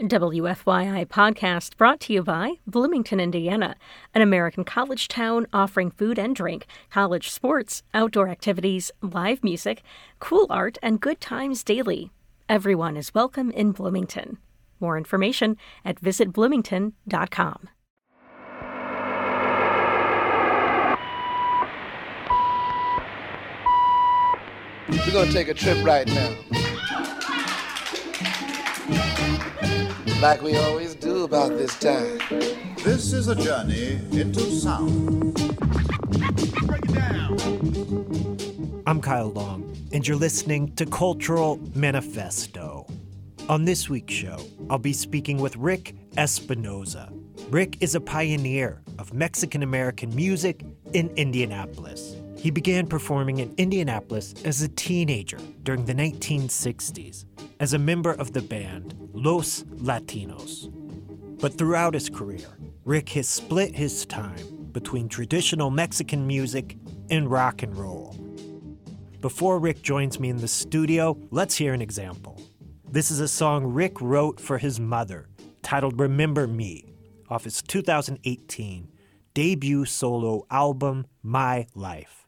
WFYI podcast brought to you by Bloomington, Indiana, an American college town offering food and drink, college sports, outdoor activities, live music, cool art, and good times daily. Everyone is welcome in Bloomington. More information at visitbloomington.com. We're going to take a trip right now. Like we always do about this time. This is a journey into sound. I'm Kyle Long, and you're listening to Cultural Manifesto. On this week's show, I'll be speaking with Rick Espinoza. Rick is a pioneer of Mexican American music in Indianapolis. He began performing in Indianapolis as a teenager during the 1960s as a member of the band Los Latinos. But throughout his career, Rick has split his time between traditional Mexican music and rock and roll. Before Rick joins me in the studio, let's hear an example. This is a song Rick wrote for his mother titled Remember Me off his 2018 debut solo album, My Life.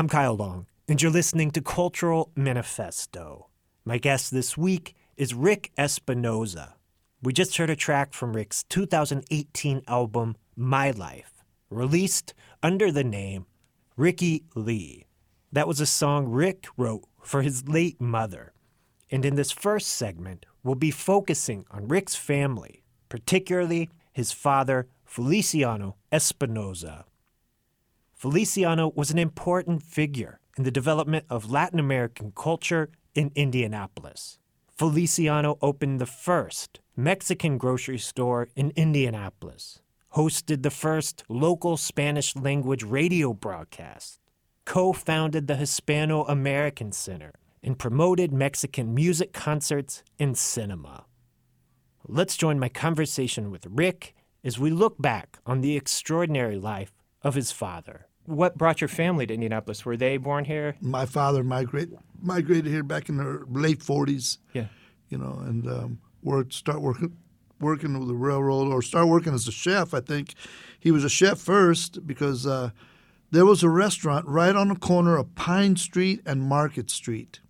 I'm Kyle Long, and you're listening to Cultural Manifesto. My guest this week is Rick Espinoza. We just heard a track from Rick's 2018 album, My Life, released under the name Ricky Lee. That was a song Rick wrote for his late mother. And in this first segment, we'll be focusing on Rick's family, particularly his father, Feliciano Espinoza. Feliciano was an important figure in the development of Latin American culture in Indianapolis. Feliciano opened the first Mexican grocery store in Indianapolis, hosted the first local Spanish language radio broadcast, co founded the Hispano American Center, and promoted Mexican music concerts and cinema. Let's join my conversation with Rick as we look back on the extraordinary life of his father. What brought your family to Indianapolis? Were they born here? My father migrated migrated here back in the late '40s. Yeah. you know, and um, worked start working working with the railroad or start working as a chef. I think he was a chef first because uh, there was a restaurant right on the corner of Pine Street and Market Street.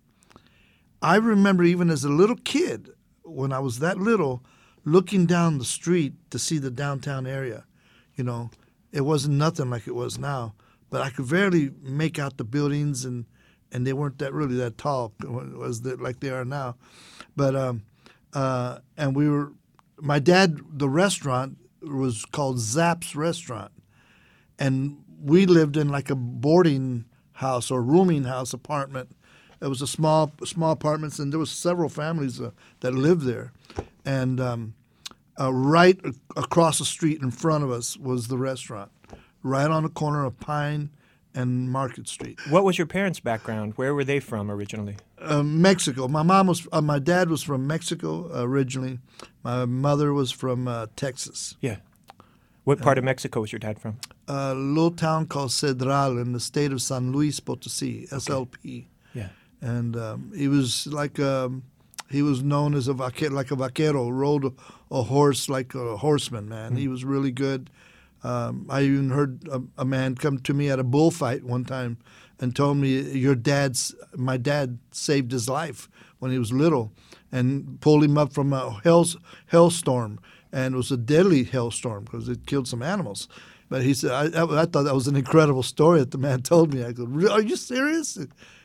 I remember even as a little kid, when I was that little, looking down the street to see the downtown area. You know, it wasn't nothing like it was now, but I could barely make out the buildings and and they weren't that really that tall was that like they are now. But um, uh, and we were, my dad, the restaurant was called Zapp's Restaurant, and we lived in like a boarding house or rooming house apartment. It was a small small apartments, and there was several families uh, that lived there, and um, uh, right across the street in front of us was the restaurant, right on the corner of Pine and Market Street. What was your parents' background? Where were they from originally? Uh, Mexico. My mom was. Uh, my dad was from Mexico originally. My mother was from uh, Texas. Yeah. What part of Mexico was your dad from? A little town called Cedral in the state of San Luis Potosí, SLP. Yeah. And um, he was like um, he was known as a vaquero, like a vaquero, rode a, a horse like a horseman. Man, he was really good. Um, I even heard a, a man come to me at a bullfight one time and told me, "Your dad's my dad saved his life when he was little, and pulled him up from a hell hailstorm, and it was a deadly hailstorm because it killed some animals." But he said, I, I, I thought that was an incredible story that the man told me. I go, "Are you serious?"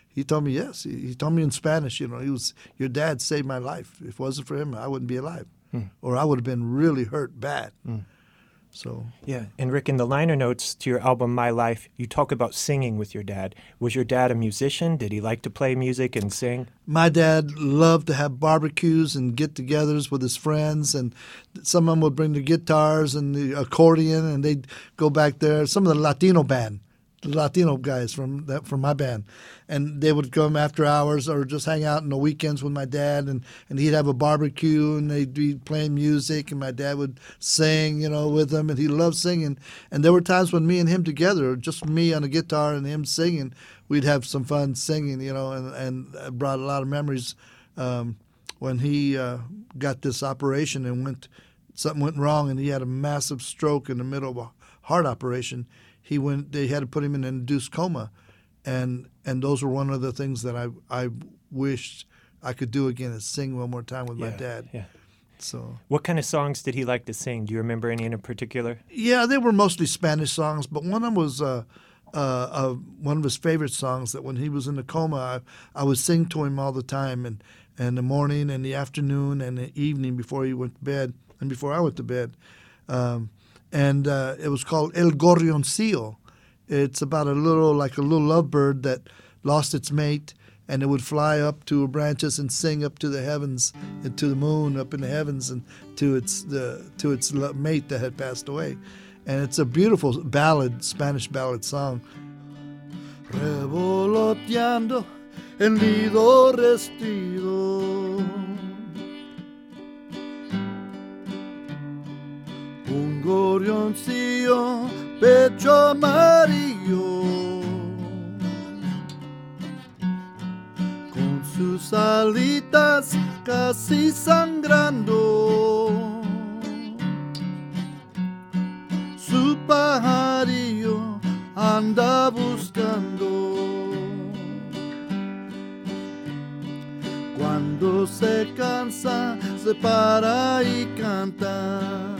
He told me yes. He, he told me in Spanish. You know, he was your dad saved my life. If it wasn't for him, I wouldn't be alive, or I would have been really hurt bad. So Yeah. And Rick, in the liner notes to your album My Life, you talk about singing with your dad. Was your dad a musician? Did he like to play music and sing? my dad loved to have barbecues and get-togethers with his friends, and some of them would bring the guitars and the accordion, and they'd go back there. Some of the Latino band, the Latino guys from that from my band, and they would come after hours or just hang out on the weekends with my dad, and, and he'd have a barbecue, and they'd be playing music, and my dad would sing, you know, with them, and he loved singing. And there were times when me and him together, just me on a guitar and him singing, we'd have some fun singing, you know, and and brought a lot of memories. Um, when he uh, got this operation and went, something went wrong, and he had a massive stroke in the middle of a heart operation. He went. They had to put him in an induced coma, and and those were one of the things that I I wished I could do again is sing one more time with my dad. Yeah. So What kind of songs did he like to sing? Do you remember any in particular? yeah, they were mostly Spanish songs, but one of them was uh, uh, uh, one of his favorite songs. That when he was in the coma, I, I would sing to him all the time, and and the morning and the afternoon and the evening before he went to bed and before I went to bed. Um, and uh, it was called El Gorrioncillo. It's about a little like a little lovebird that lost its mate, and it would fly up to branches and sing up to the heavens and to the moon up in the heavens and to its the to its mate that had passed away. And it's a beautiful ballad, Spanish ballad song. Revoloteando en nido restido. Un gorrioncillo, pecho amarillo, con sus alitas casi sangrando. Su pajarillo anda buscando. Cuando se cansa, se para y canta.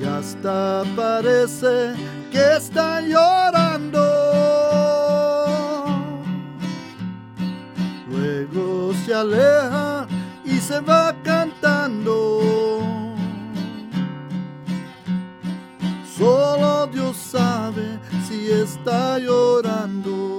Y hasta parece que está llorando. Luego se aleja y se va cantando. Solo Dios sabe si está llorando.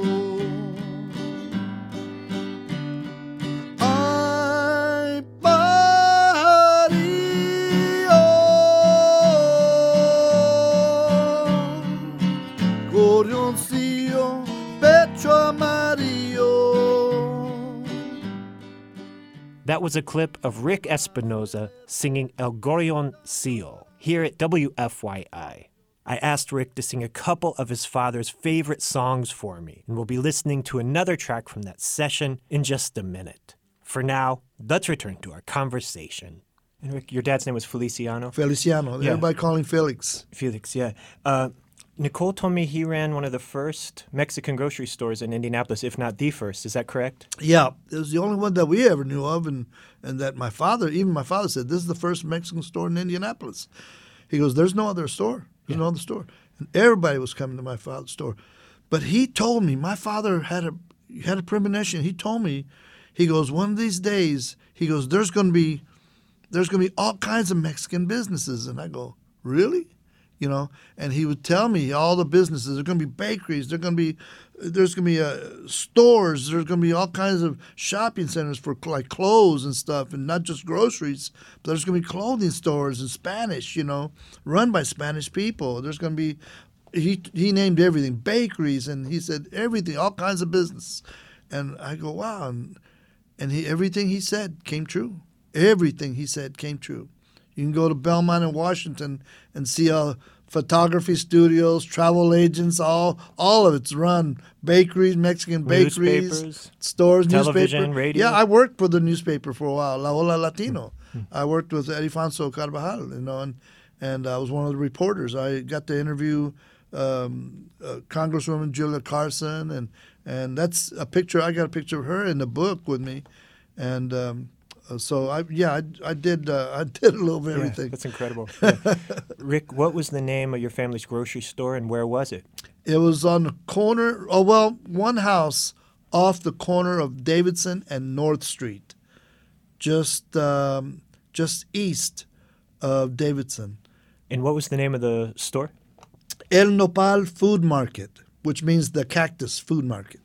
That was a clip of Rick Espinoza singing El Gorrion Seal here at WFYI. I asked Rick to sing a couple of his father's favorite songs for me, and we'll be listening to another track from that session in just a minute. For now, let's return to our conversation. And Rick, your dad's name was Feliciano? Feliciano. Yeah. Everybody call him Felix. Felix, yeah. Uh, Nicole told me he ran one of the first Mexican grocery stores in Indianapolis, if not the first. Is that correct? Yeah, it was the only one that we ever knew of, and and that my father, even my father, said this is the first Mexican store in Indianapolis. He goes, "There's no other store. There's no other store," and everybody was coming to my father's store. But he told me my father had a had a premonition. He told me, he goes, one of these days, he goes, there's going to be there's going to be all kinds of Mexican businesses, and I go, really? You know, and he would tell me all the businesses. There's going to be bakeries. There's going to be there's going to be uh, stores. There's going to be all kinds of shopping centers for like clothes and stuff, and not just groceries. But there's going to be clothing stores in Spanish, you know, run by Spanish people. There's going to be he he named everything bakeries, and he said everything, all kinds of business. And I go, wow, and, and he everything he said came true. Everything he said came true. You can go to Belmont in Washington and see all photography studios, travel agents, all all of it's run. Bakeries, Mexican bakeries, Newspapers, stores, television, newspaper. radio. Yeah, I worked for the newspaper for a while, La Ola Latino. I worked with Edifonso Carvajal, you know, and and I was one of the reporters. I got to interview um, uh, Congresswoman Julia Carson, and and that's a picture. I got a picture of her in the book with me, and. Um, so I yeah I, I did uh, I did a little bit of Yeah, everything. that's incredible. Yeah. Rick, what was the name of your family's grocery store and where was it? It was on the corner. Oh well, one house off the corner of Davidson and North Street, just um, just east of Davidson. And what was the name of the store? El Nopal Food Market, which means the cactus food market.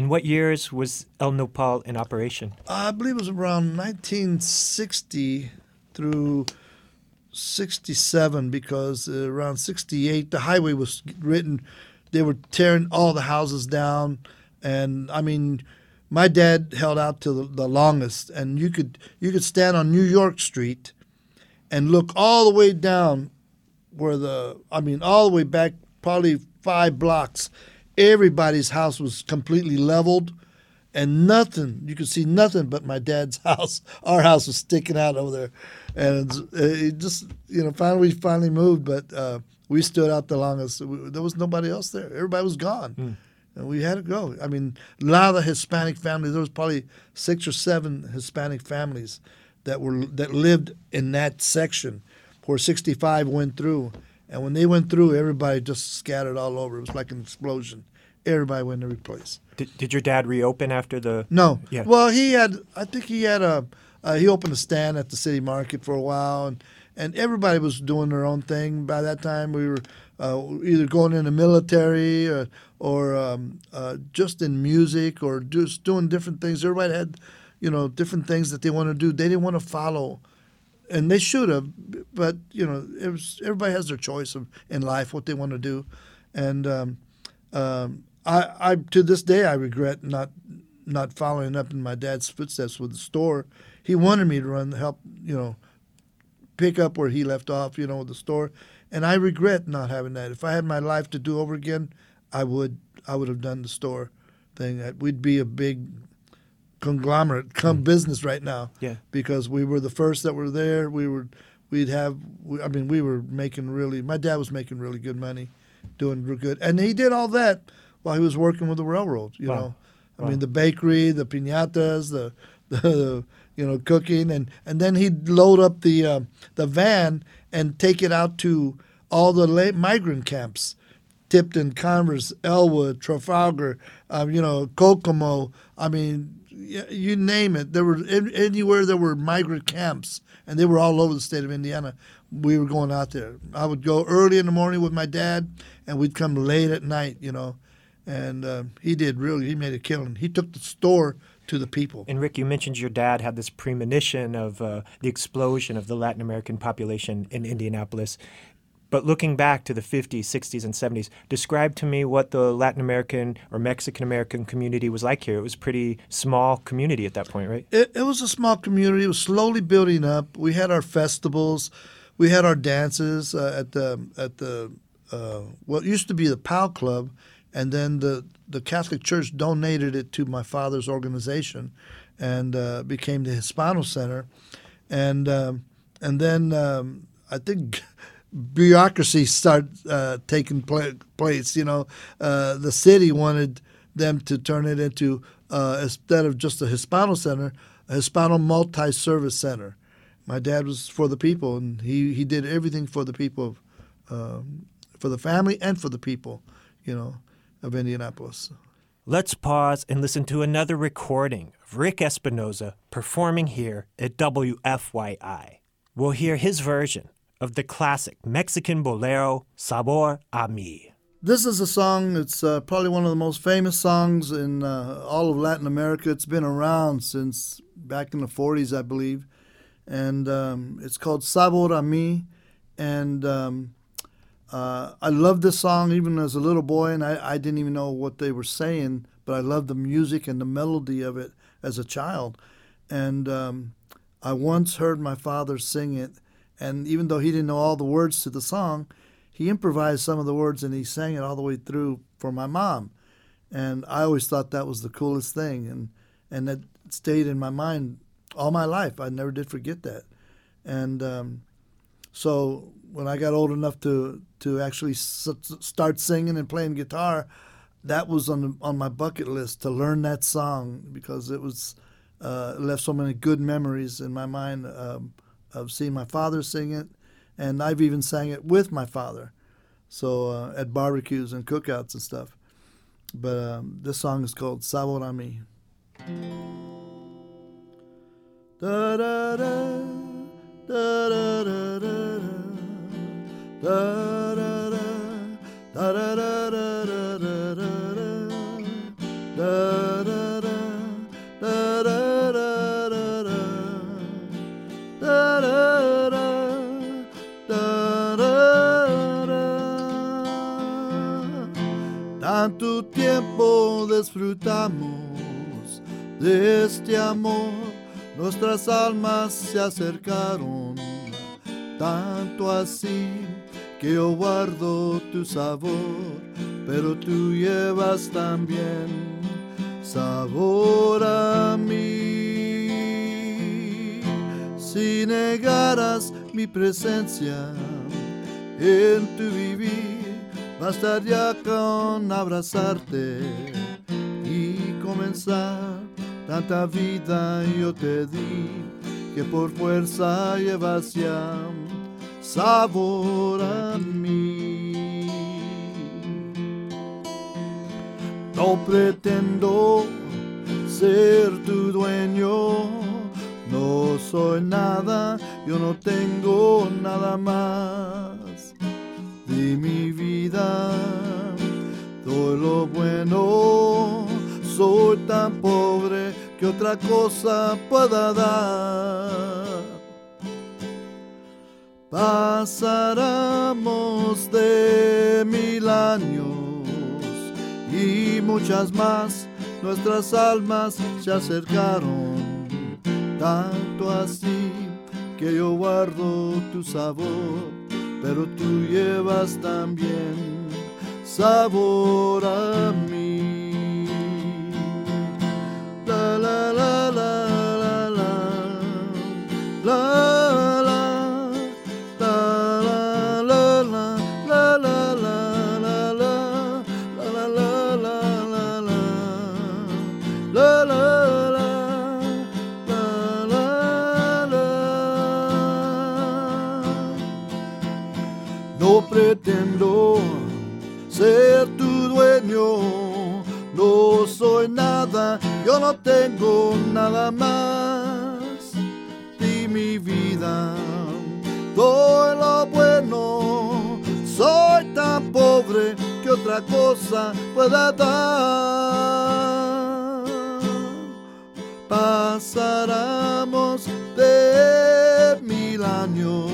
In what years was El Nopal in operation? I believe it was around 1960 through 67 because around 68 the highway was written they were tearing all the houses down and I mean my dad held out till the, the longest and you could you could stand on New York Street and look all the way down where the I mean all the way back probably 5 blocks everybody's house was completely leveled and nothing you could see nothing but my dad's house. Our house was sticking out over there. And it just you know finally we finally moved but uh, we stood out the longest. There was nobody else there. Everybody was gone. And we had to go. I mean a lot of the hispanic families there was probably six or seven hispanic families that were that lived in that section where 65 went through. And when they went through everybody just scattered all over. It was like an explosion everybody went every place Did, did your dad reopen after the? no. Yeah. Well, he had. I think he had a. Uh, he opened a stand at the city market for a while, and and everybody was doing their own thing. By that time, we were uh, either going in the military or or um, uh, just in music or just doing different things. Everybody had, you know, different things that they want to do. They didn't want to follow. And they should have, but you know, it was everybody has their choice of in life what they want to do, and um, um, I, I to this day I regret not not following up in my dad's footsteps with the store. He wanted me to run help, you know, pick up where he left off, you know, with the store, and I regret not having that. If I had my life to do over again, I would I would have done the store thing. That We'd be a big conglomerate come hmm. business right now Yeah. because we were the first that were there. We were we'd have I mean we were making really my dad was making really good money, doing real good, and he did all that while he was working with the railroad. You Wow. know, I Wow. mean the bakery, the pinatas, the the you know cooking, and and then he'd load up the uh, the van and take it out to all the la- migrant camps. Tipton, Converse, Elwood, Trafalgar, um, you know, Kokomo. I mean, you name it. There were an- anywhere there were migrant camps, and they were all over the state of Indiana. We were going out there. I would go early in the morning with my dad, and we'd come late at night. You know, and uh, he did really. He made a killing. He took the store to the people. And Rick, you mentioned your dad had this premonition of uh, the explosion of the Latin American population in Indianapolis. But looking back to the 50s, 60s, and 70s, describe to me what the Latin American or Mexican American community was like here. It was a pretty small community at that point, right? It, it was a small community. It was slowly building up. We had our festivals, we had our dances uh, at the at the uh, what used to be the POW Club, and then the the Catholic Church donated it to my father's organization, and uh, became the Hispano Center, and um, and then um, I think bureaucracy started uh, taking pla- place. You know, uh, the city wanted them to turn it into uh, instead of just a Hispano Center, a Hispano multi-service center. My dad was for the people, and he, he did everything for the people, um, for the family and for the people, you know, of Indianapolis. Let's pause and listen to another recording of Rick Espinoza performing here at WFYI. We'll hear his version of the classic Mexican bolero Sabor a Mi. This is a song. It's uh, probably one of the most famous songs in uh, all of Latin America. It's been around since back in the 40s, I believe, and um, it's called Sabor a Mi. And um, uh, I loved this song even as a little boy, and I, I didn't even know what they were saying, but I loved the music and the melody of it as a child. And um, I once heard my father sing it, and even though he didn't know all the words to the song, he improvised some of the words and he sang it all the way through for my mom. And I always thought that was the coolest thing, and and that stayed in my mind all my life. I never did forget that. And um, so when I got old enough to to actually s- start singing and playing guitar, that was on the, on my bucket list to learn that song because it was uh, left so many good memories in my mind um, of seeing my father sing it, and I've even sang it with my father, so uh, at barbecues and cookouts and stuff. But um, this song is called Sabor. Da da da da da da da Tanto tiempo disfrutamos de este amor, nuestras almas se acercaron, tanto así que yo guardo tu sabor, pero tú llevas también sabor a mí. Si negaras mi presencia en tu vivir, bastaría con abrazarte y comenzar. Tanta vida yo te di que por fuerza llevas ya sabor a mí. No pretendo ser tu dueño, no soy nada, yo no tengo nada más de mi vida. Todo lo bueno, soy tan pobre que otra cosa pueda dar. Pasaremos de mil años y muchas más, nuestras almas se acercaron, tanto así que yo guardo tu sabor, pero tú llevas también sabor a mí. Ser tu dueño, no soy nada, yo no tengo nada más de mi vida. Doy lo bueno, soy tan pobre que otra cosa pueda dar. Pasaremos de mil años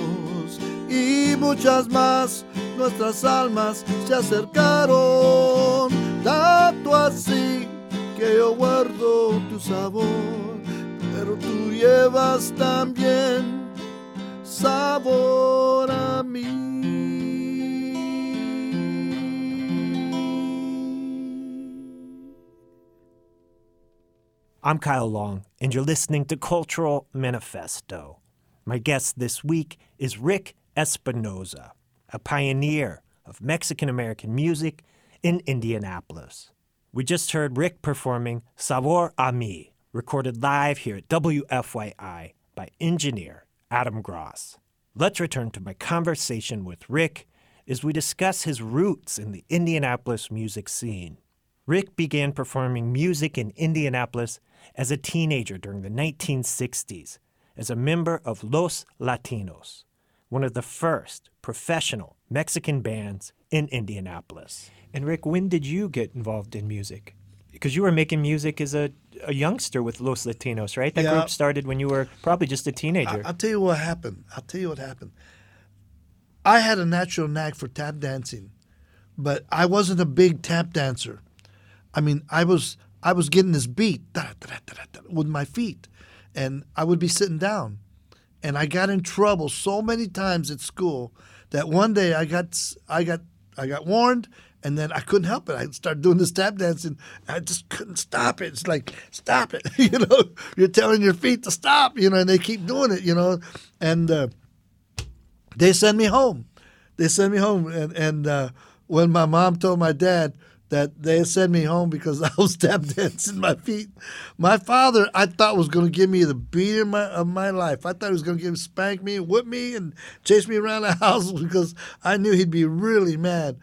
y muchas más, nuestras almas se acercaron, tanto así que yo guardo tu sabor, pero tú llevas también sabor a mí. I'm Kyle Long, and you're listening to Cultural Manifesto. My guest this week is Rick Espinoza, a pioneer of Mexican American music in Indianapolis. We just heard Rick performing Sabor a Mi, recorded live here at WFYI by engineer Adam Gross. Let's return to my conversation with Rick as we discuss his roots in the Indianapolis music scene. Rick began performing music in Indianapolis as a teenager during the 1960s as a member of Los Latinos, one of the first professional Mexican bands in Indianapolis. And Rick, when did you get involved in music? Because you were making music as a, a youngster with Los Latinos, right? That Yeah. group started when you were probably just a teenager. I, will tell you what happened. I'll tell you what happened. I had a natural knack for tap dancing, but I wasn't a big tap dancer. I mean, I was I was getting this beat da, da, da, with my feet, and I would be sitting down, and I got in trouble so many times at school that one day I got I got I got warned, and then I couldn't help it. I started doing this tap dancing. I just couldn't stop it. It's like stop it, you know. You're telling your feet to stop, you know, and they keep doing it, you know, and. Uh, they send me home. They send me home, and and uh, when my mom told my dad that they sent me home because I was tap dancing my feet, my father I thought was going to give me the beat of my of my life. I thought he was going to give spank me, and whip me, and chase me around the house because I knew he'd be really mad.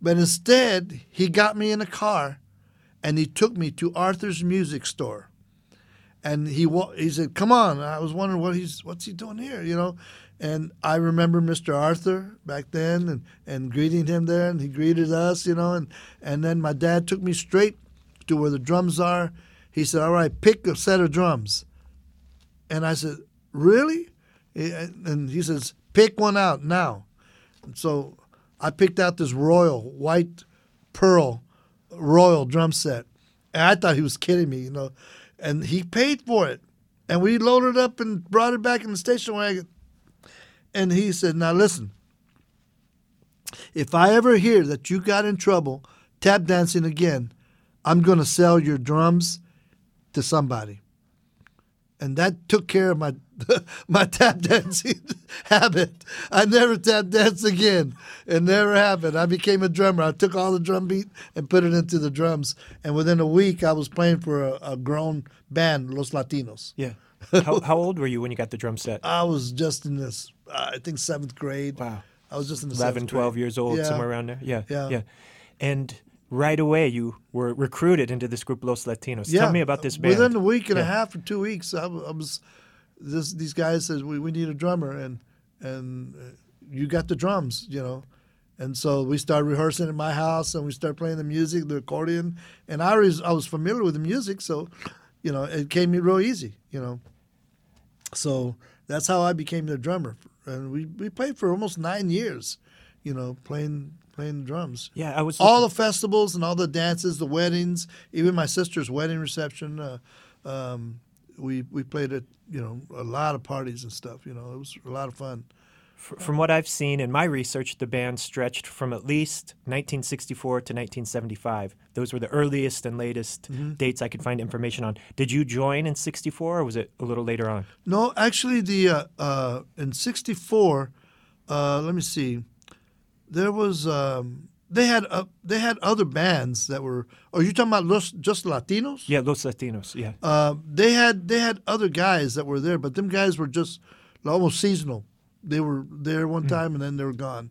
But instead, he got me in a car, and he took me to Arthur's Music Store and he he said, "Come on." I was wondering what he's what's he doing here, you know. And I remember Mr. Arthur back then, and, and greeting him there, and he greeted us, you know. And and then my dad took me straight to where the drums are. He said, "All right, pick a set of drums." And I said, "Really?" And he says, "Pick one out now." And so I picked out this royal white pearl royal drum set. And I thought he was kidding me, you know. And he paid for it. And we loaded up and brought it back in the station wagon. And he said, Now listen, if I ever hear that you got in trouble tap dancing again, I'm going to sell your drums to somebody. And that took care of my my tap dancing habit. I never tap danced again. It never happened. I became a drummer. I took all the drum beat and put it into the drums. And within a week, I was playing for a, a grown band, Los Latinos. yeah. How, how old were you when you got the drum set? I was just in this, uh, I think seventh grade. Wow. I was just in the 11, seventh 12 grade. years old, Yeah. somewhere around there. Yeah, Yeah. yeah. And right away, you were recruited into this group, Los Latinos. Yeah. Tell me about this band. Within a week and a half or two weeks, I, I was. This these guys said we, we need a drummer and and uh, you got the drums, you know, and so we started rehearsing at my house and we started playing the music, the accordion, and I was I was familiar with the music, so you know it came me real easy, you know. So that's how I became the drummer, and we, we played for almost nine years, you know, playing playing drums Yeah, I was all the festivals and all the dances, the weddings, even my sister's wedding reception. Uh, um, we we played at you know a lot of parties and stuff. You know, it was a lot of fun. F- From what I've seen in my research, the band stretched from at least 1964 to 1975. Those were the earliest and latest Mm-hmm. dates I could find information on. Did you join in 64 or was it a little later on? No, actually, the uh, uh, in '64, uh, let me see, there was um, they had uh, they had other bands that were. Are you talking about Los, just Latinos? Yeah, Los Latinos. Yeah. Uh, they had they had other guys that were there, but them guys were just almost seasonal. They were there one time and then they were gone,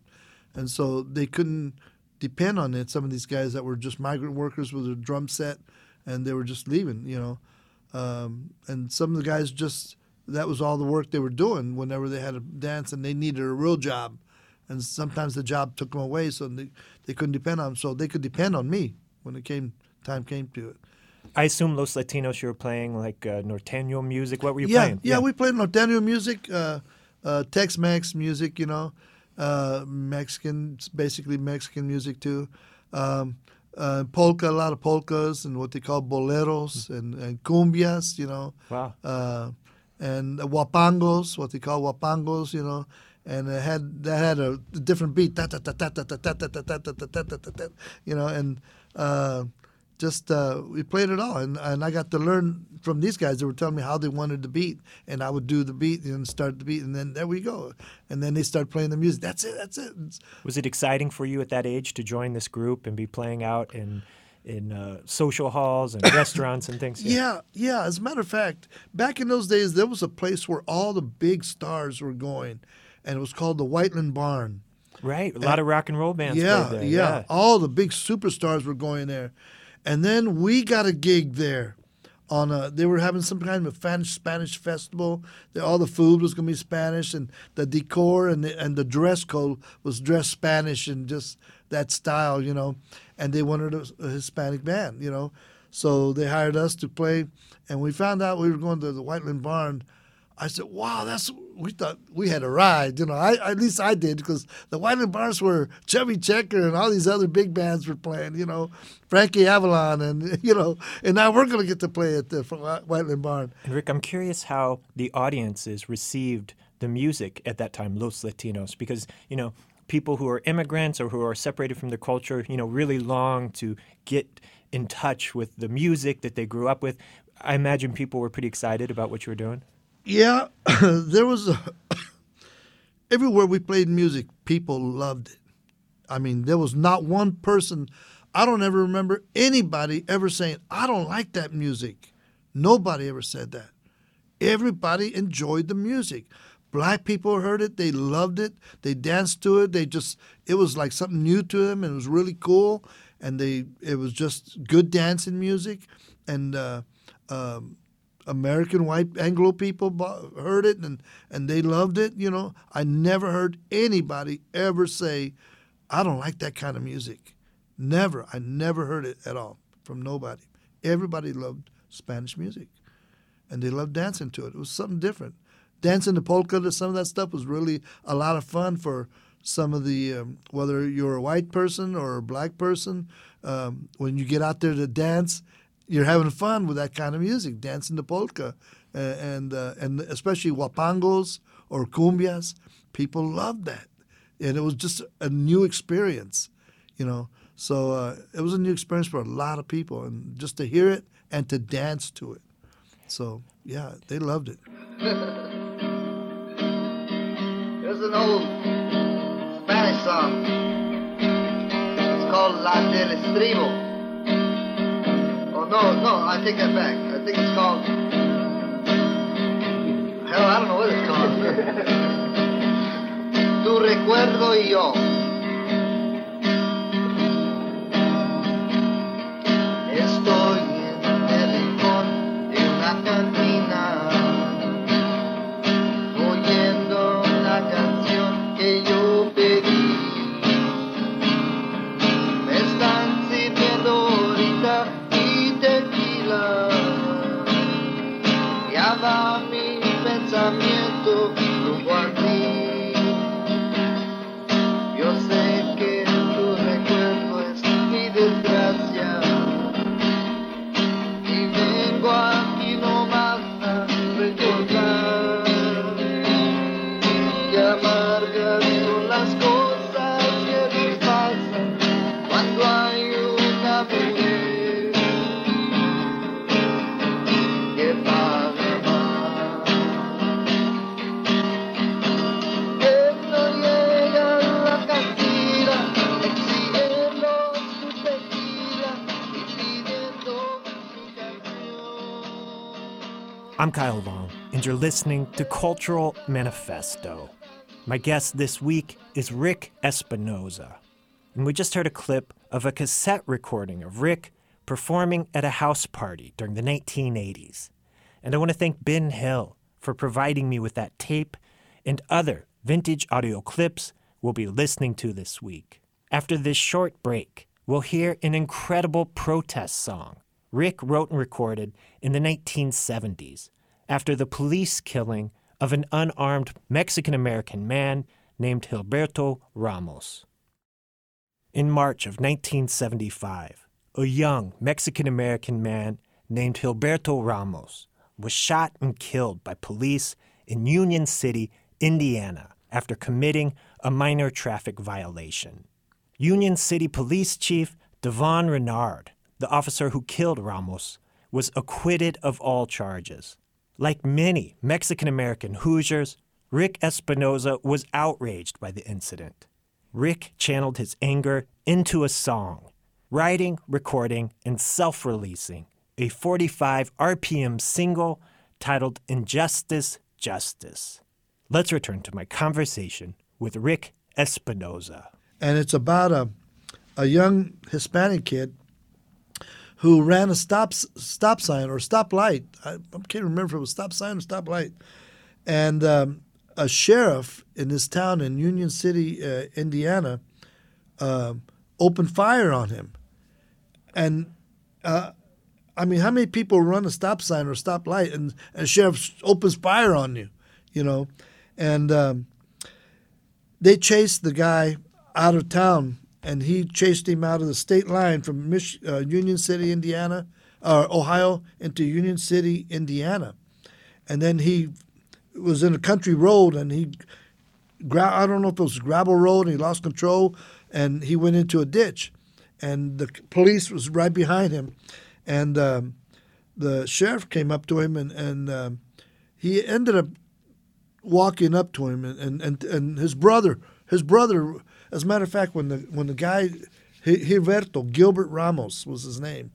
and so they couldn't depend on it. Some of these guys that were just migrant workers with a drum set, and they were just leaving, you know. Um, and some of the guys just that was all the work they were doing whenever they had a dance and they needed a real job, and sometimes the job took them away, so they they couldn't depend on. 'em. So they could depend on me when it came time came to it. I assume Los Latinos you were playing like uh, norteño music. What were you yeah, playing? Yeah, we played norteño music, uh, uh, Tex-Mex music, you know, uh, Mexican, basically Mexican music too. Um, uh, polka, a lot of polkas and what they call boleros and, and cumbias, you know. Wow. Uh, and huapangos, what they call huapangos, you know. And it had that had a different beat, ta ta ta ta ta ta ta ta ta ta ta ta ta ta ta ta, you know, and uh, just uh, we played it all, and, and I got to learn from these guys. They were telling me how they wanted the beat, and I would do the beat and start the beat, and then there we go, and then they start playing the music. That's it. That's it. Was it exciting for you at that age to join this group and be playing out in in uh, social halls and restaurants and things? Yeah, yeah. As a matter of fact, back in those days, there was a place where all the big stars were going, and it was called the Whiteland Barn. Right. A lot of rock and roll bands yeah, there. yeah, All the big superstars were going there, and then we got a gig there. On a, they were having some kind of Spanish Spanish festival. All the food was going to be Spanish, and the decor and the, and the dress code was dressed Spanish and just that style, you know. And they wanted a, a Hispanic band, you know. So they hired us to play, and we found out we were going to the Whiteland Barn. I said, "Wow, that's." We thought we had a ride, you know. I at least I did because the Whiteland Barns were Chubby Checker and all these other big bands were playing, you know, Frankie Avalon, and you know, and now we're going to get to play at the Whiteland Barn. And Rick, I'm curious how the audiences received the music at that time, Los Latinos, because you know people who are immigrants or who are separated from their culture, you know, really long to get in touch with the music that they grew up with. I imagine people were pretty excited about what you were doing. Yeah, there was a everywhere we played music, people loved it. I mean, there was not one person. I don't ever remember anybody ever saying, "I don't like that music." Nobody ever said that. Everybody enjoyed the music. Black people heard it, they loved it, they danced to it. They just it was like something new to them, and it was really cool. And they it was just good dancing music, and uh, um, American white Anglo people heard it and and they loved it. You know, I never heard anybody ever say, "I don't like that kind of music." Never. I never heard it at all from nobody. Everybody loved Spanish music, and they loved dancing to it. It was something different. Dancing the polka to some of that stuff was really a lot of fun for some of the um, whether you're a white person or a black person. Um, when you get out there to dance, you're having fun with that kind of music, dancing the polka, uh, and uh, and especially huapangos or cumbias. People loved that, and it was just a new experience, you know. So uh, it was a new experience for a lot of people, and just to hear it and to dance to it. So yeah, they loved it. There's an old Spanish song. It's called La del Estribo. No, no, I take that back. I think it's called. Hell, I don't know what it's called. tu recuerdo y yo. I'm Kyle Long, and you're listening to Cultural Manifesto. My guest this week is Rick Espinoza. And we just heard a clip of a cassette recording of Rick performing at a house party during the 1980s. And I want to thank Ben Hill for providing me with that tape and other vintage audio clips we'll be listening to this week. After this short break, we'll hear an incredible protest song Rick wrote and recorded in the 1970s after the police killing of an unarmed Mexican American man named Gilberto Ramos. In March of 1975, a young Mexican American man named Gilberto Ramos was shot and killed by police in Union City, Indiana, after committing a minor traffic violation. Union City Police Chief Devon Renard, the officer who killed Ramos, was acquitted of all charges. Like many Mexican American Hoosiers, Rick Espinoza was outraged by the incident. Rick channeled his anger into a song, writing, recording, and self releasing a 45 RPM single titled Injustice Justice. Let's return to my conversation with Rick Espinoza. and it's about a a young Hispanic kid who ran a stop stop sign or stop light. I, I can't remember if it was stop sign or stop light. And um, a sheriff in this town in Union City, uh, Indiana, uh, opened fire on him. And uh, I mean, how many people run a stop sign or stop light and and sheriff opens fire on you, you know? And um, they chased the guy out of town, and he chased him out of the state line from Mich- uh, Union City, Indiana, uh, Ohio, into Union City, Indiana, and then he was in a country road, and he, gra- I don't know if it was gravel road, and he lost control, and he went into a ditch, and the police was right behind him, and um, the sheriff came up to him, and and um, he ended up walking up to him and, and, and, and his brother his brother as a matter of fact when the when the guy Gilberto Gilbert Ramos was his name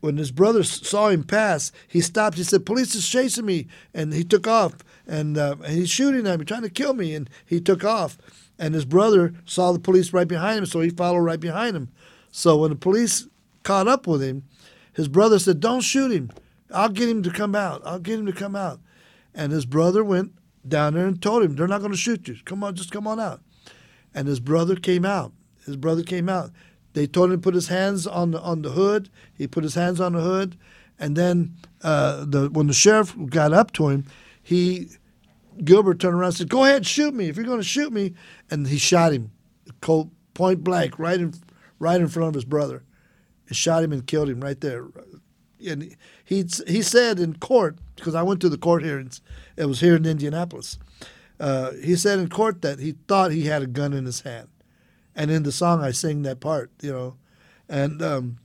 when his brother saw him pass he stopped. He said police is chasing me. And he took off. And, uh, and he's shooting at me trying to kill me. And he took off. And his brother saw the police right behind him so he followed right behind him. So when the police caught up with him his brother said don't shoot him. I'll get him to come out. I'll get him to come out. And his brother went down there and told him, they're not going to shoot you. Come on, just come on out. And his brother came out. His brother came out. They told him to put his hands on the, on the hood. He put his hands on the hood. And then uh, the, when the sheriff got up to him, he Gilbert turned around and said, "Go ahead, shoot me if you're going to shoot me." And he shot him, cold, point blank, right in right in front of his brother. and shot him and killed him right there. And he he said in court because I went to the court hearings. It was here in Indianapolis. Uh, he said in court that he thought he had a gun in his hand, and in the song I sing that part, you know, and um,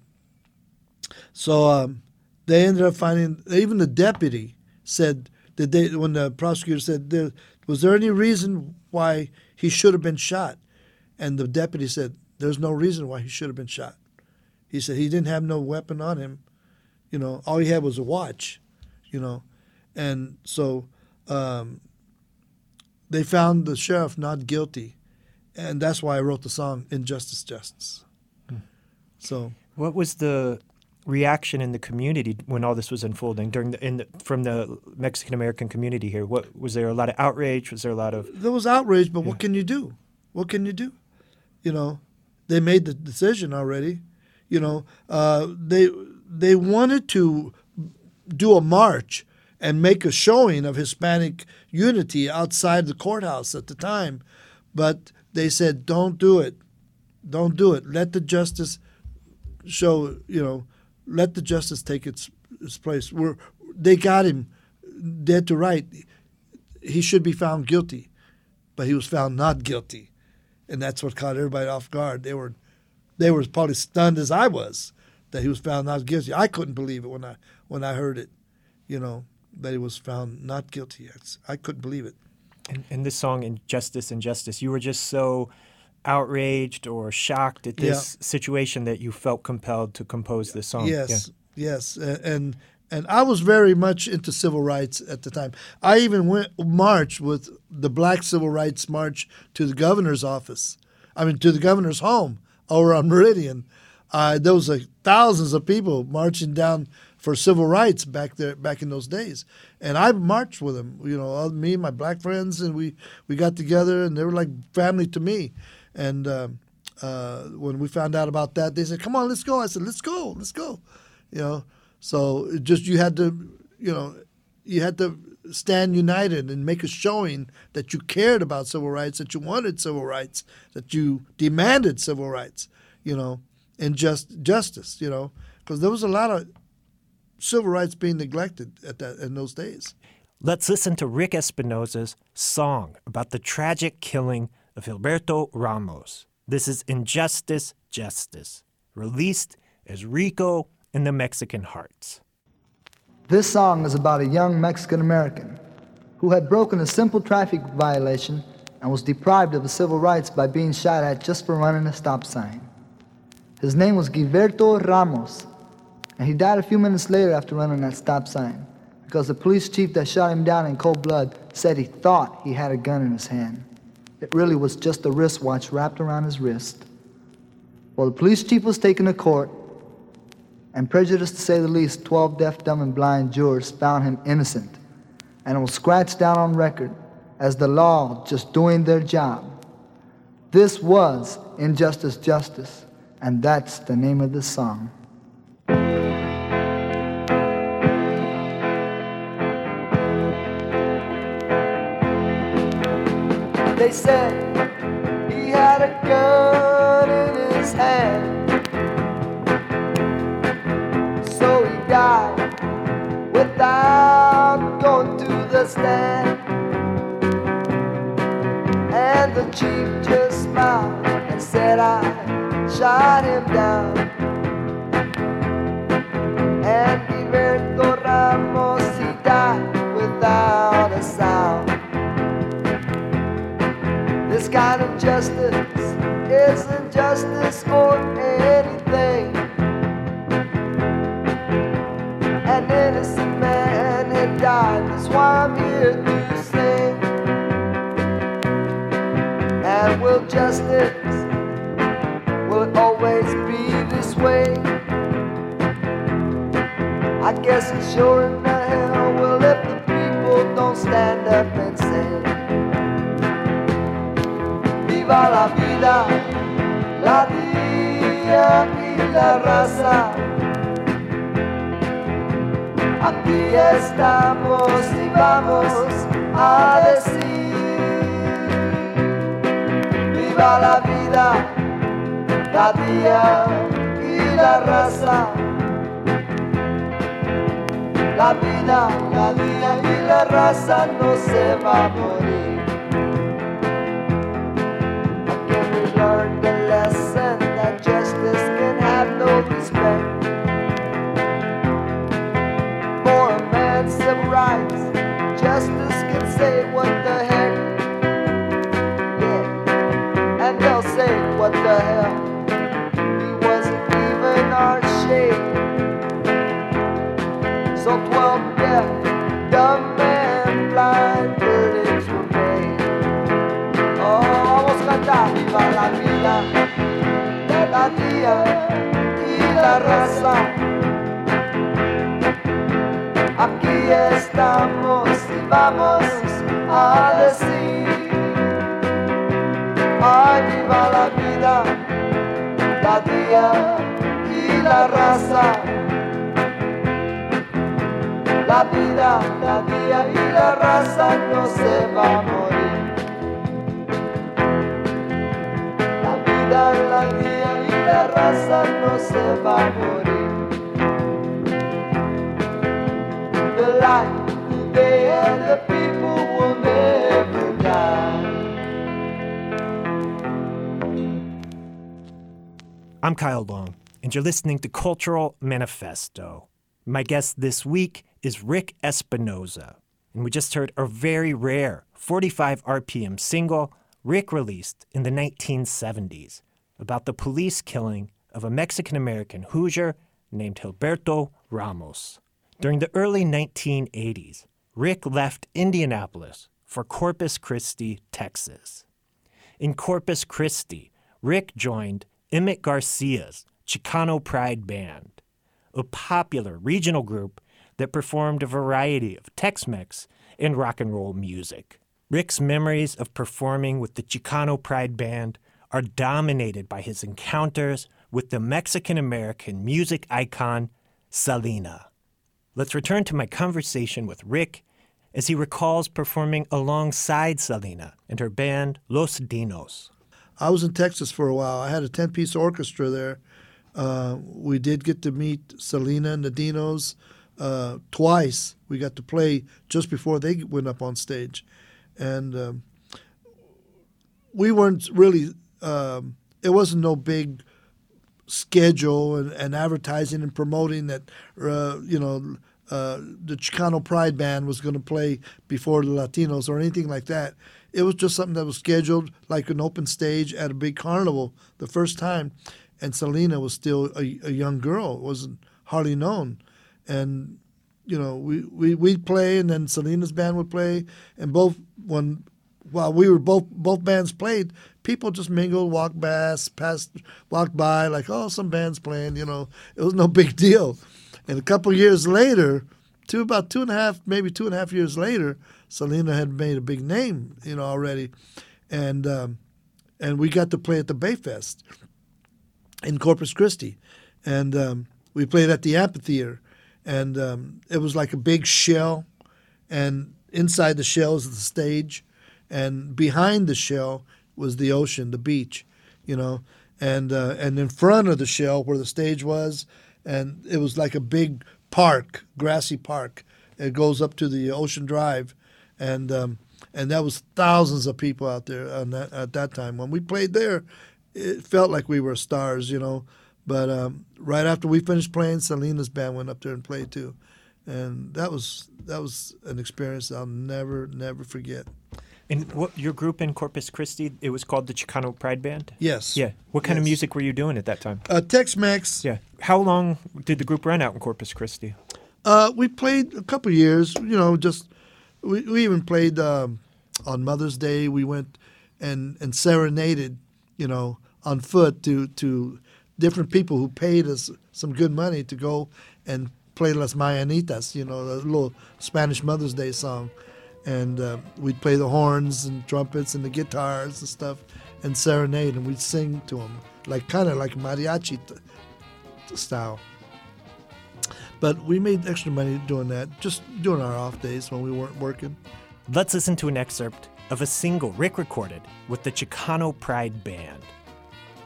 so um, they ended up finding even the deputy said that they when the prosecutor said there, was there any reason why he should have been shot, and the deputy said there's no reason why he should have been shot. He said he didn't have no weapon on him, you know, all he had was a watch, you know, and so um, they found the sheriff not guilty, and that's why I wrote the song "Injustice, Justice." So What was the reaction in the community when all this was unfolding during the, in the, from the Mexican American community here? What was there a lot of outrage? Was there a lot of there was outrage, but what can you do? What can you do? You know, they made the decision already. You know, uh, they they wanted to do a march and make a showing of Hispanic unity outside the courthouse at the time, but they said, "Don't do it, don't do it. Let the justice show. You know, let the justice take its its place." We're, they got him dead to right. He should be found guilty but he was found not guilty, and that's what caught everybody off guard. They were, they were probably stunned as I was that he was found not guilty. I couldn't believe it when I when I heard it, you know, that he was found not guilty. It's, I couldn't believe it. in, in this song "Injustice, Injustice"? You were just so outraged or shocked at this situation that you felt compelled to compose this song. Yes, yes, and and I was very much into civil rights at the time. I even went marched with the Black Civil Rights March to the governor's office. I mean, to the governor's home over on Meridian. Uh, there was like thousands of people marching down for civil rights back there back in those days, and I marched with them. You know, me and my black friends, and we we got together, and they were like family to me. And um, uh, when we found out about that, they said, "Come on, let's go." I said, "Let's go, let's go." You know, so just you had to, you know, you had to stand united and make a showing that you cared about civil rights, that you wanted civil rights, that you demanded civil rights, you know, and just justice, you know, because there was a lot of civil rights being neglected at that in those days. Let's listen to Rick Espinosa's song about the tragic killing of Gilberto Ramos. This is Injustice, Justice, released as Rico in the Mexican Hearts. This song is about a young Mexican American who had broken a simple traffic violation and was deprived of his civil rights by being shot at just for running a stop sign. His name was Gilberto Ramos, and he died a few minutes later after running that stop sign because the police chief that shot him down in cold blood said he thought he had a gun in his hand. It really was just a wristwatch wrapped around his wrist. Well, the police chief was taken to court, and prejudiced to say the least, 12 deaf, dumb, and blind jurors found him innocent. And it was scratched down on record as the law just doing their job. This was Injustice Justice, and that's the name of the song. They said he had a gun in his hand. So he died without going to the stand. And the chief just smiled and said, I shot him down. And Gilberto Ramos, kind of justice isn't justice for anything. An innocent man had died, that's why I'm here to sing. And will justice, will it always be this way? I guess it's sure in the hell will if the people don't stand up and sing. Viva la vida, la vida y la raza. Aquí estamos y vamos a decir Viva la vida, la día y la raza. La vida, la día y la raza no se va a morir. I'm Kyle Long, and you're listening to Cultural Manifesto. My guest this week is Rick Espinosa, and we just heard a very rare 45 RPM single Rick released in the 1970s about the police killing of a Mexican American Hoosier named Gilberto Ramos. During the early 1980s, Rick left Indianapolis for Corpus Christi, Texas. In Corpus Christi, Rick joined Emmett Garcia's Chicano Pride Band, a popular regional group that performed a variety of Tex Mex and rock and roll music. Rick's memories of performing with the Chicano Pride Band are dominated by his encounters with the Mexican American music icon Selena. Let's return to my conversation with Rick as he recalls performing alongside Selena and her band Los Dinos. I was in Texas for a while. I had a 10 piece orchestra there. Uh, we did get to meet Selena and the Dinos uh, twice. We got to play just before they went up on stage. And um, we weren't really, um, it wasn't no big schedule and, and advertising and promoting that, uh, you know, uh, the Chicano Pride Band was going to play before the Latinos or anything like that. It was just something that was scheduled like an open stage at a big carnival the first time. And Selena was still a, a young girl, It wasn't hardly known. And, you know, we, we, we'd play and then Selena's band would play. And both, when while we were both both bands played, people just mingled, walked past, passed, walked by, like, oh, some band's playing. You know, it was no big deal. And a couple years later, two about two and a half, maybe two and a half years later, Selena had made a big name, you know, already, and um, and we got to play at the Bayfest in Corpus Christi, and um, we played at the amphitheater, and um, it was like a big shell, and inside the shell is the stage, and behind the shell was the ocean, the beach, you know, and uh, and in front of the shell where the stage was, and it was like a big park, grassy park. It goes up to the Ocean Drive, and um, and that was thousands of people out there that, at that time. When we played there, it felt like we were stars, you know. But um, right after we finished playing, Selena's band went up there and played too, and that was that was an experience I'll never never forget. And what your group in Corpus Christi? It was called the Chicano Pride Band. Yes. Yeah. What kind of music were you doing at that time? Uh, Tex-Mex. Yeah. How long did the group run out in Corpus Christi? Uh, we played a couple years. You know, just we, we even played um, on Mother's Day. We went and and serenaded, you know, on foot to to different people who paid us some good money to go and play Las Mañanitas. You know, the little Spanish Mother's Day song, and uh, we'd play the horns and trumpets and the guitars and stuff, and serenade, and we'd sing to them like kind of like mariachi t- style. But we made extra money doing that, just doing our off days when we weren't working. Let's listen to an excerpt of a single Rick recorded with the Chicano Pride Band.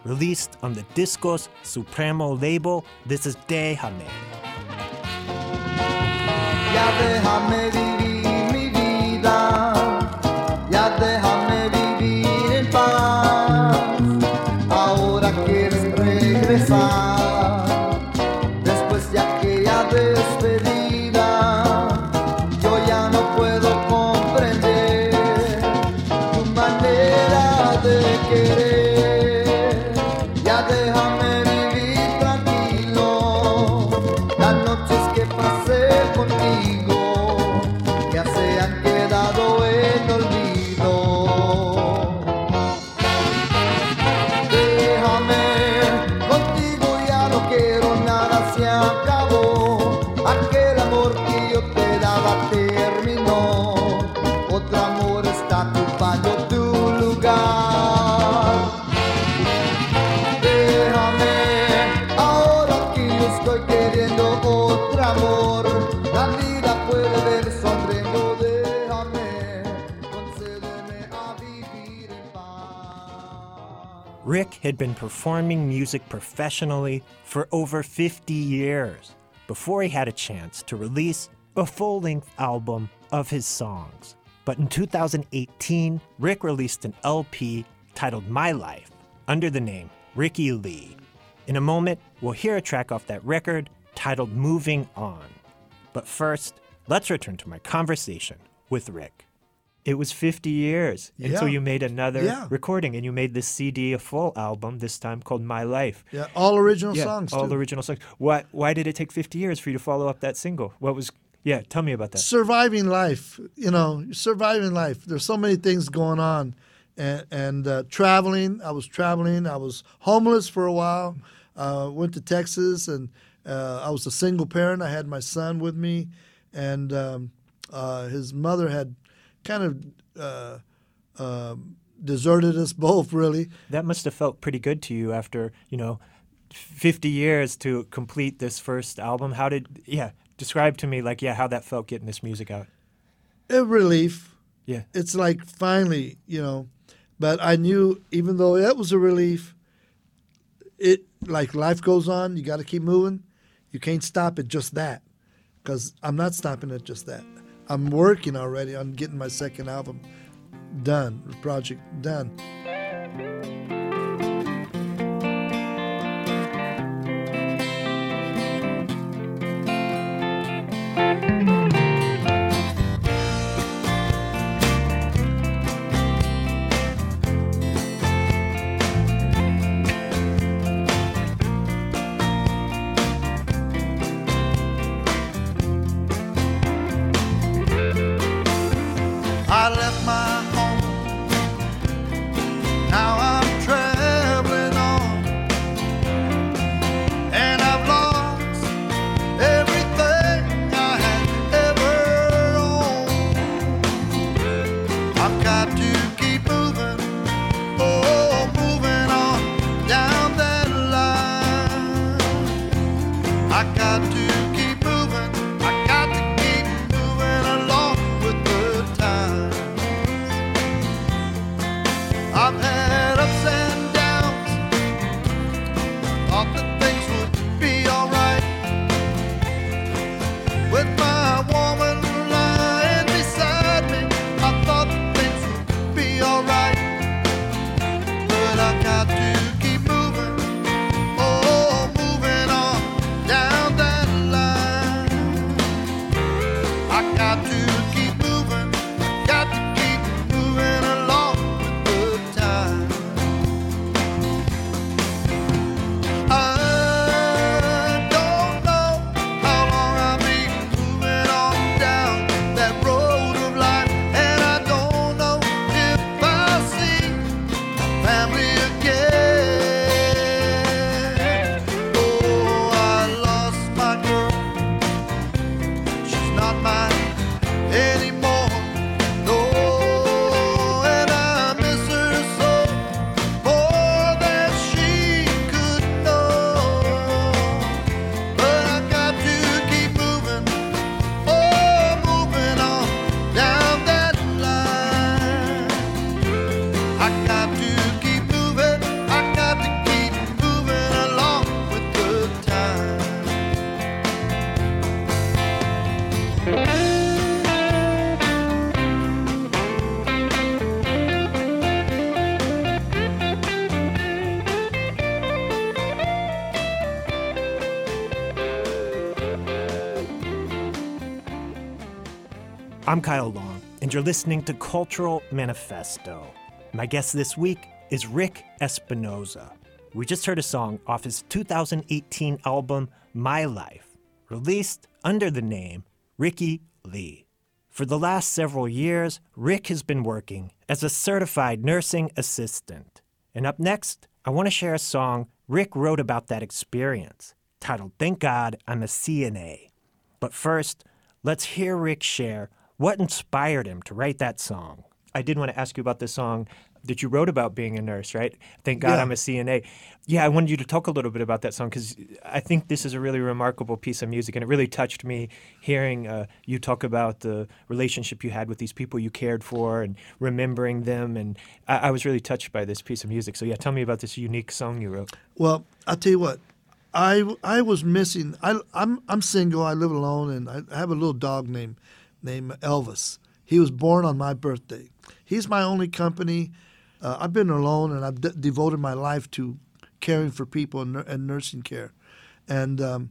Released on the Discos Supremo label, this is Déjame. Ya déjame had been performing music professionally for over 50 years before he had a chance to release a full length album of his songs. But in 2018, Rick released an LP titled My Life under the name Ricky Lee. In a moment, we'll hear a track off that record titled Moving On. But first, let's return to my conversation with Rick. It was 50 years until Yeah. you made another Yeah. recording and you made this CD, a full album, this time called My Life. Yeah, all original Yeah, songs. all too. original songs. Why, why did it take 50 years for you to follow up that single? What was, yeah, tell me about that. surviving life. You know, surviving life. There's so many things going on, and and uh, traveling. I was traveling. I was homeless for a while. Uh, went to Texas, and uh, I was a single parent. I had my son with me, and um, uh, his mother had kind of uh, um deserted us both. Really, That must have felt pretty good to you after, you know, 50 years to complete this first album. How did, yeah, describe to me, like, yeah, how that felt getting this music out. A relief. Yeah. It's like finally, you know. But I knew even though that was a relief, it like life goes on. You got to keep moving. You can't stop at just that, because I'm not stopping at just that. I'm working already on getting my second album done, project done. I'm Kyle Long, and you're listening to Cultural Manifesto. My guest this week is Rick Espinoza. We just heard a song off his 2018 album, My Life, released under the name Ricky Lee. For the last several years, Rick has been working as a certified nursing assistant. And up next, I want to share a song Rick wrote about that experience, titled Thank God I'm a CNA. But first, let's hear Rick share what inspired him to write that song. I did want to ask you about the song that you wrote about being a nurse, right? Thank God Yeah. I'm a CNA. Yeah, I wanted you to talk a little bit about that song because I think this is a really remarkable piece of music, and it really touched me hearing uh, you talk about the relationship you had with these people you cared for and remembering them. And I, I was really touched by this piece of music. So, yeah, tell me about this unique song you wrote. Well, I'll tell you what. I, I was missing. I, I'm I'm single. I live alone, and I have a little dog named named Elvis. He was born on my birthday. He's my only company. Uh, I've been alone, and I've de- devoted my life to caring for people and, and nursing care, and um,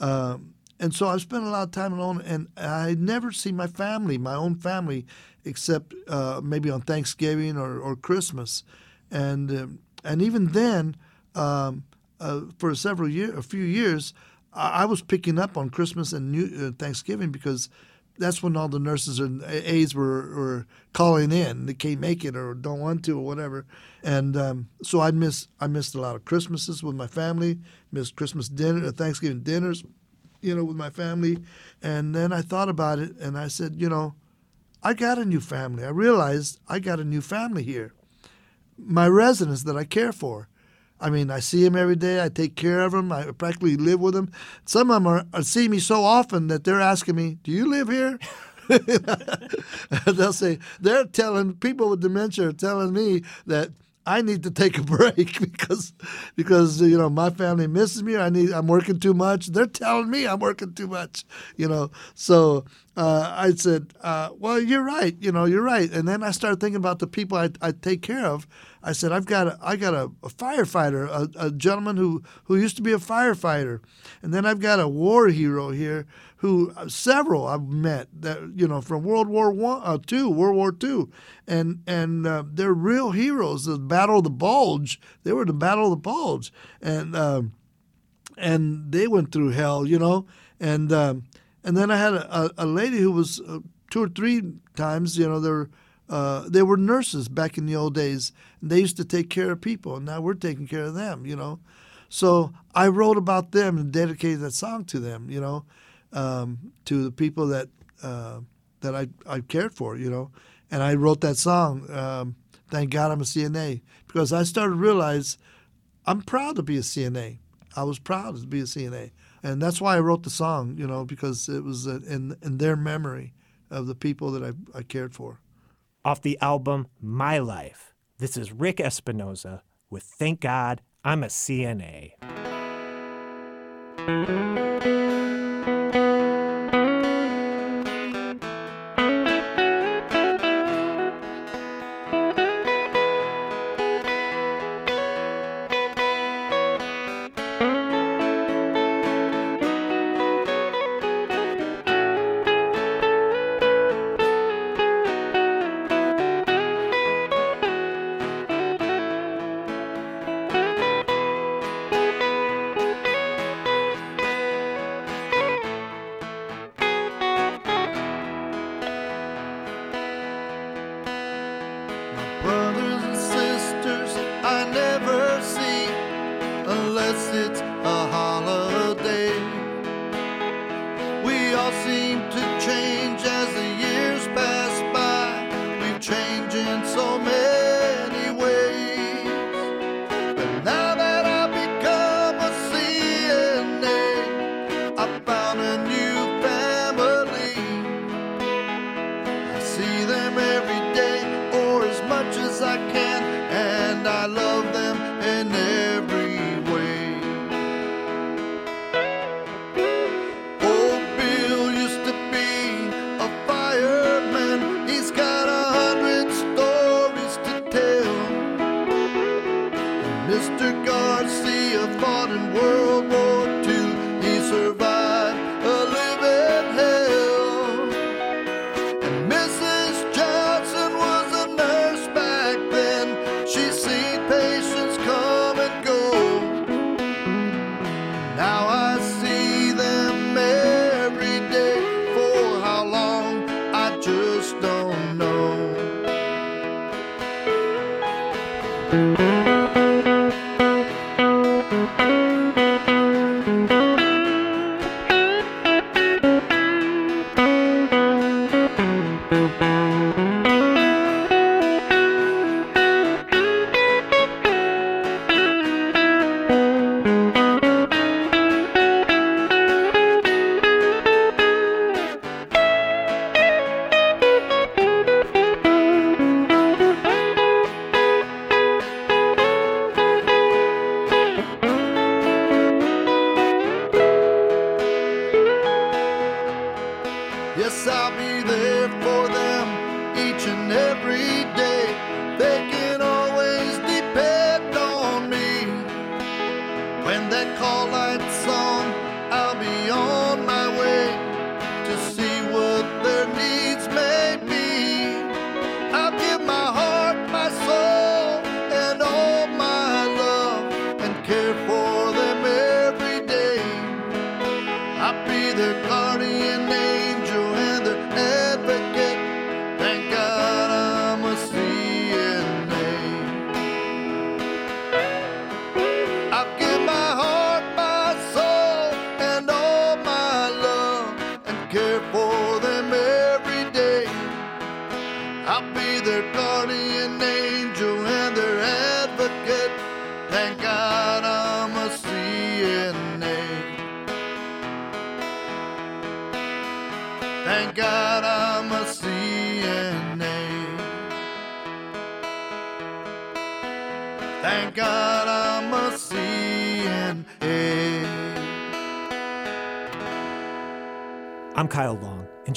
um, and so I've spent a lot of time alone, and I never see my family, my own family, except uh, maybe on Thanksgiving or, or Christmas, and um, and even then, um, uh, for several year, a few years, I, I was picking up on Christmas and New uh, Thanksgiving because that's when all the nurses and aides were, were calling in. They can't make it or don't want to or whatever, and um, so I miss I missed a lot of Christmases with my family, missed Christmas dinner, uh, Thanksgiving dinners, you know, with my family, and then I thought about it and I said, you know, I got a new family. I realized I got a new family here. My residents that I care for. I mean, I see them every day. I take care of them. I practically live with them. Some of them are, are see me so often that they're asking me, "Do you live here?" They'll say they're telling people with dementia are telling me that I need to take a break because because you know my family misses me. I need I'm working too much. They're telling me I'm working too much. You know, so uh, I said, uh, well, you're right. You know, you're right. And then I started thinking about the people I, I take care of. I said, I've got a, I got a, a firefighter, a, a gentleman who who used to be a firefighter, and then I've got a war hero here who uh, several I've met that you know from World War One, uh, two, World War Two, and and uh, they're real heroes. The Battle of the Bulge, they were the Battle of the Bulge, and um, and they went through hell, you know, and um, and then I had a, a, lady who was uh, two or three times, you know, they're. Uh, they were nurses back in the old days, and they used to take care of people, and now we're taking care of them, you know. So I wrote about them and dedicated that song to them, you know, um, to the people that uh, that I, I cared for, you know. And I wrote that song, um, Thank God I'm a CNA, because I started to realize I'm proud to be a CNA. I was proud to be a CNA. And that's why I wrote the song, you know, because it was uh, in, in their memory of the people that I, I cared for. Off the album My Life, this is Rick Espinoza with Thank God I'm a CNA.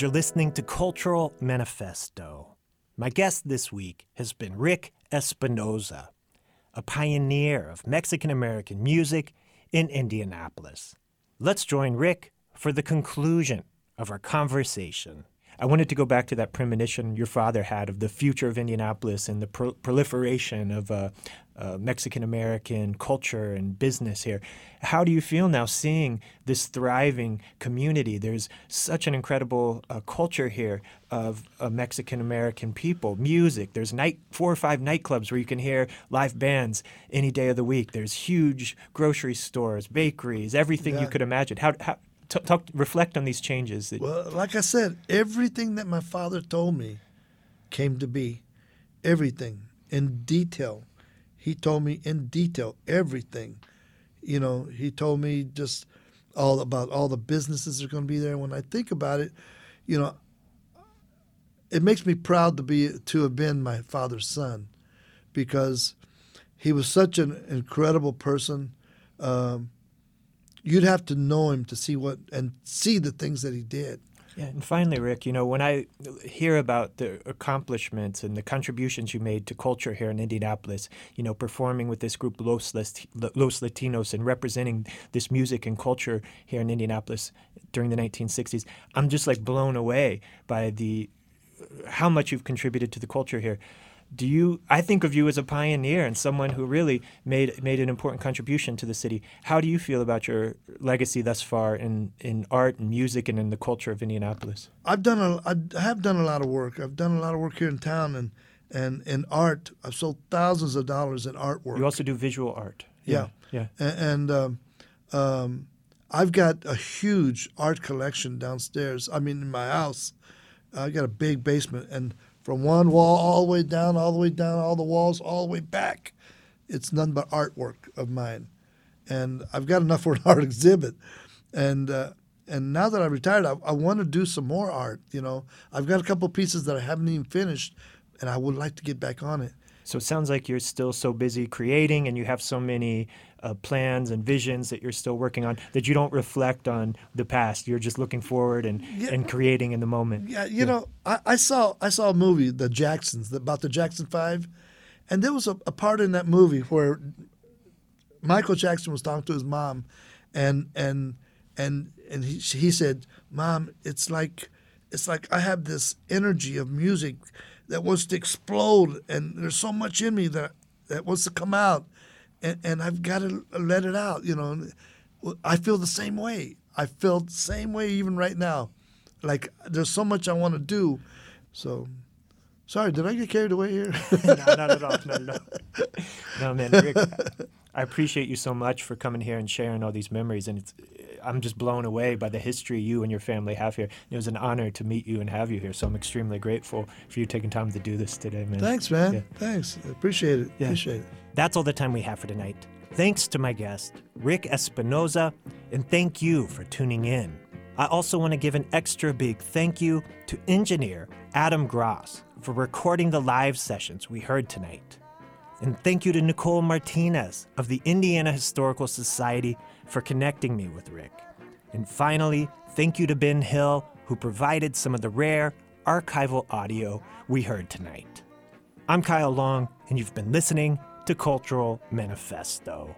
You're listening to Cultural Manifesto. My guest this week has been Rick Espinoza, a pioneer of Mexican American music in Indianapolis. Let's join Rick for the conclusion of our conversation. I wanted to go back to that premonition your father had of the future of Indianapolis and the pro- proliferation of uh, uh, Mexican American culture and business here. How do you feel now seeing this thriving community? There's such an incredible uh, culture here of uh, Mexican American people, music. There's night four or five nightclubs where you can hear live bands any day of the week. There's huge grocery stores, bakeries, everything you could imagine. How, how t- talk, reflect on these changes. That, Well, like I said, everything that my father told me came to be. Everything in detail. He told me in detail everything. You know, he told me just all about all the businesses that are going to be there. And when I think about it, you know, it makes me proud to be to have been my father's son, because he was such an incredible person. Um, you'd have to know him to see what and see the things that he did. Yeah, and finally, Rick, you know, when I hear about the accomplishments and the contributions you made to culture here in Indianapolis, you know, performing with this group Los, Latinos and representing this music and culture here in Indianapolis during the 1960s, I'm just like blown away by the how much you've contributed to the culture here. Do you? I think of you as a pioneer and someone who really made made an important contribution to the city. How do you feel about your legacy thus far in, in art and music and in the culture of Indianapolis? I've done a I have done a lot of work. I've done a lot of work here in town and and in art. I've sold thousands of dollars in artwork. You also do visual art. yeah, yeah. A- And, um, um, I've got a huge art collection downstairs. I mean, in my house, i've got a big basement, and from one wall all the way down, all the way down, all the walls, all the way back, it's none but artwork of mine. And I've got enough for an art exhibit. And uh, and now that I'm retired, I, I want to do some more art. You know, I've got a couple pieces that I haven't even finished, and I would like to get back on it. So it sounds like you're still so busy creating and you have so many uh, plans and visions that you're still working on that you don't reflect on the past. You're just looking forward and, Yeah. and creating in the moment. Yeah, you know, I, I saw I saw a movie, The Jacksons, about the Jackson Five, and there was a, a part in that movie where Michael Jackson was talking to his mom, and and and and he he said, "Mom, it's like it's like I have this energy of music that wants to explode, and there's so much in me that that wants to come out, and and I've got to let it out. You know, I feel the same way. I feel the same way even right now. Like there's so much I want to do, so. Sorry, did I get carried away here? no, not at all. At all. No, man, Rick, I appreciate you so much for coming here and sharing all these memories. And it's, I'm just blown away by the history you and your family have here. It was an honor to meet you and have you here. So I'm extremely grateful for you taking time to do this today, man. Thanks, man. Yeah. Thanks. Appreciate it. Yeah. Appreciate it. That's all the time we have for tonight. Thanks to my guest, Rick Espinoza, and thank you for tuning in. I also want to give an extra big thank you to engineer Adam Gross for recording the live sessions we heard tonight. And thank you to Nicole Martinez of the Indiana Historical Society for connecting me with Rick. And finally, thank you to Ben Hill, who provided some of the rare archival audio we heard tonight. I'm Kyle Long, and you've been listening to Cultural Manifesto.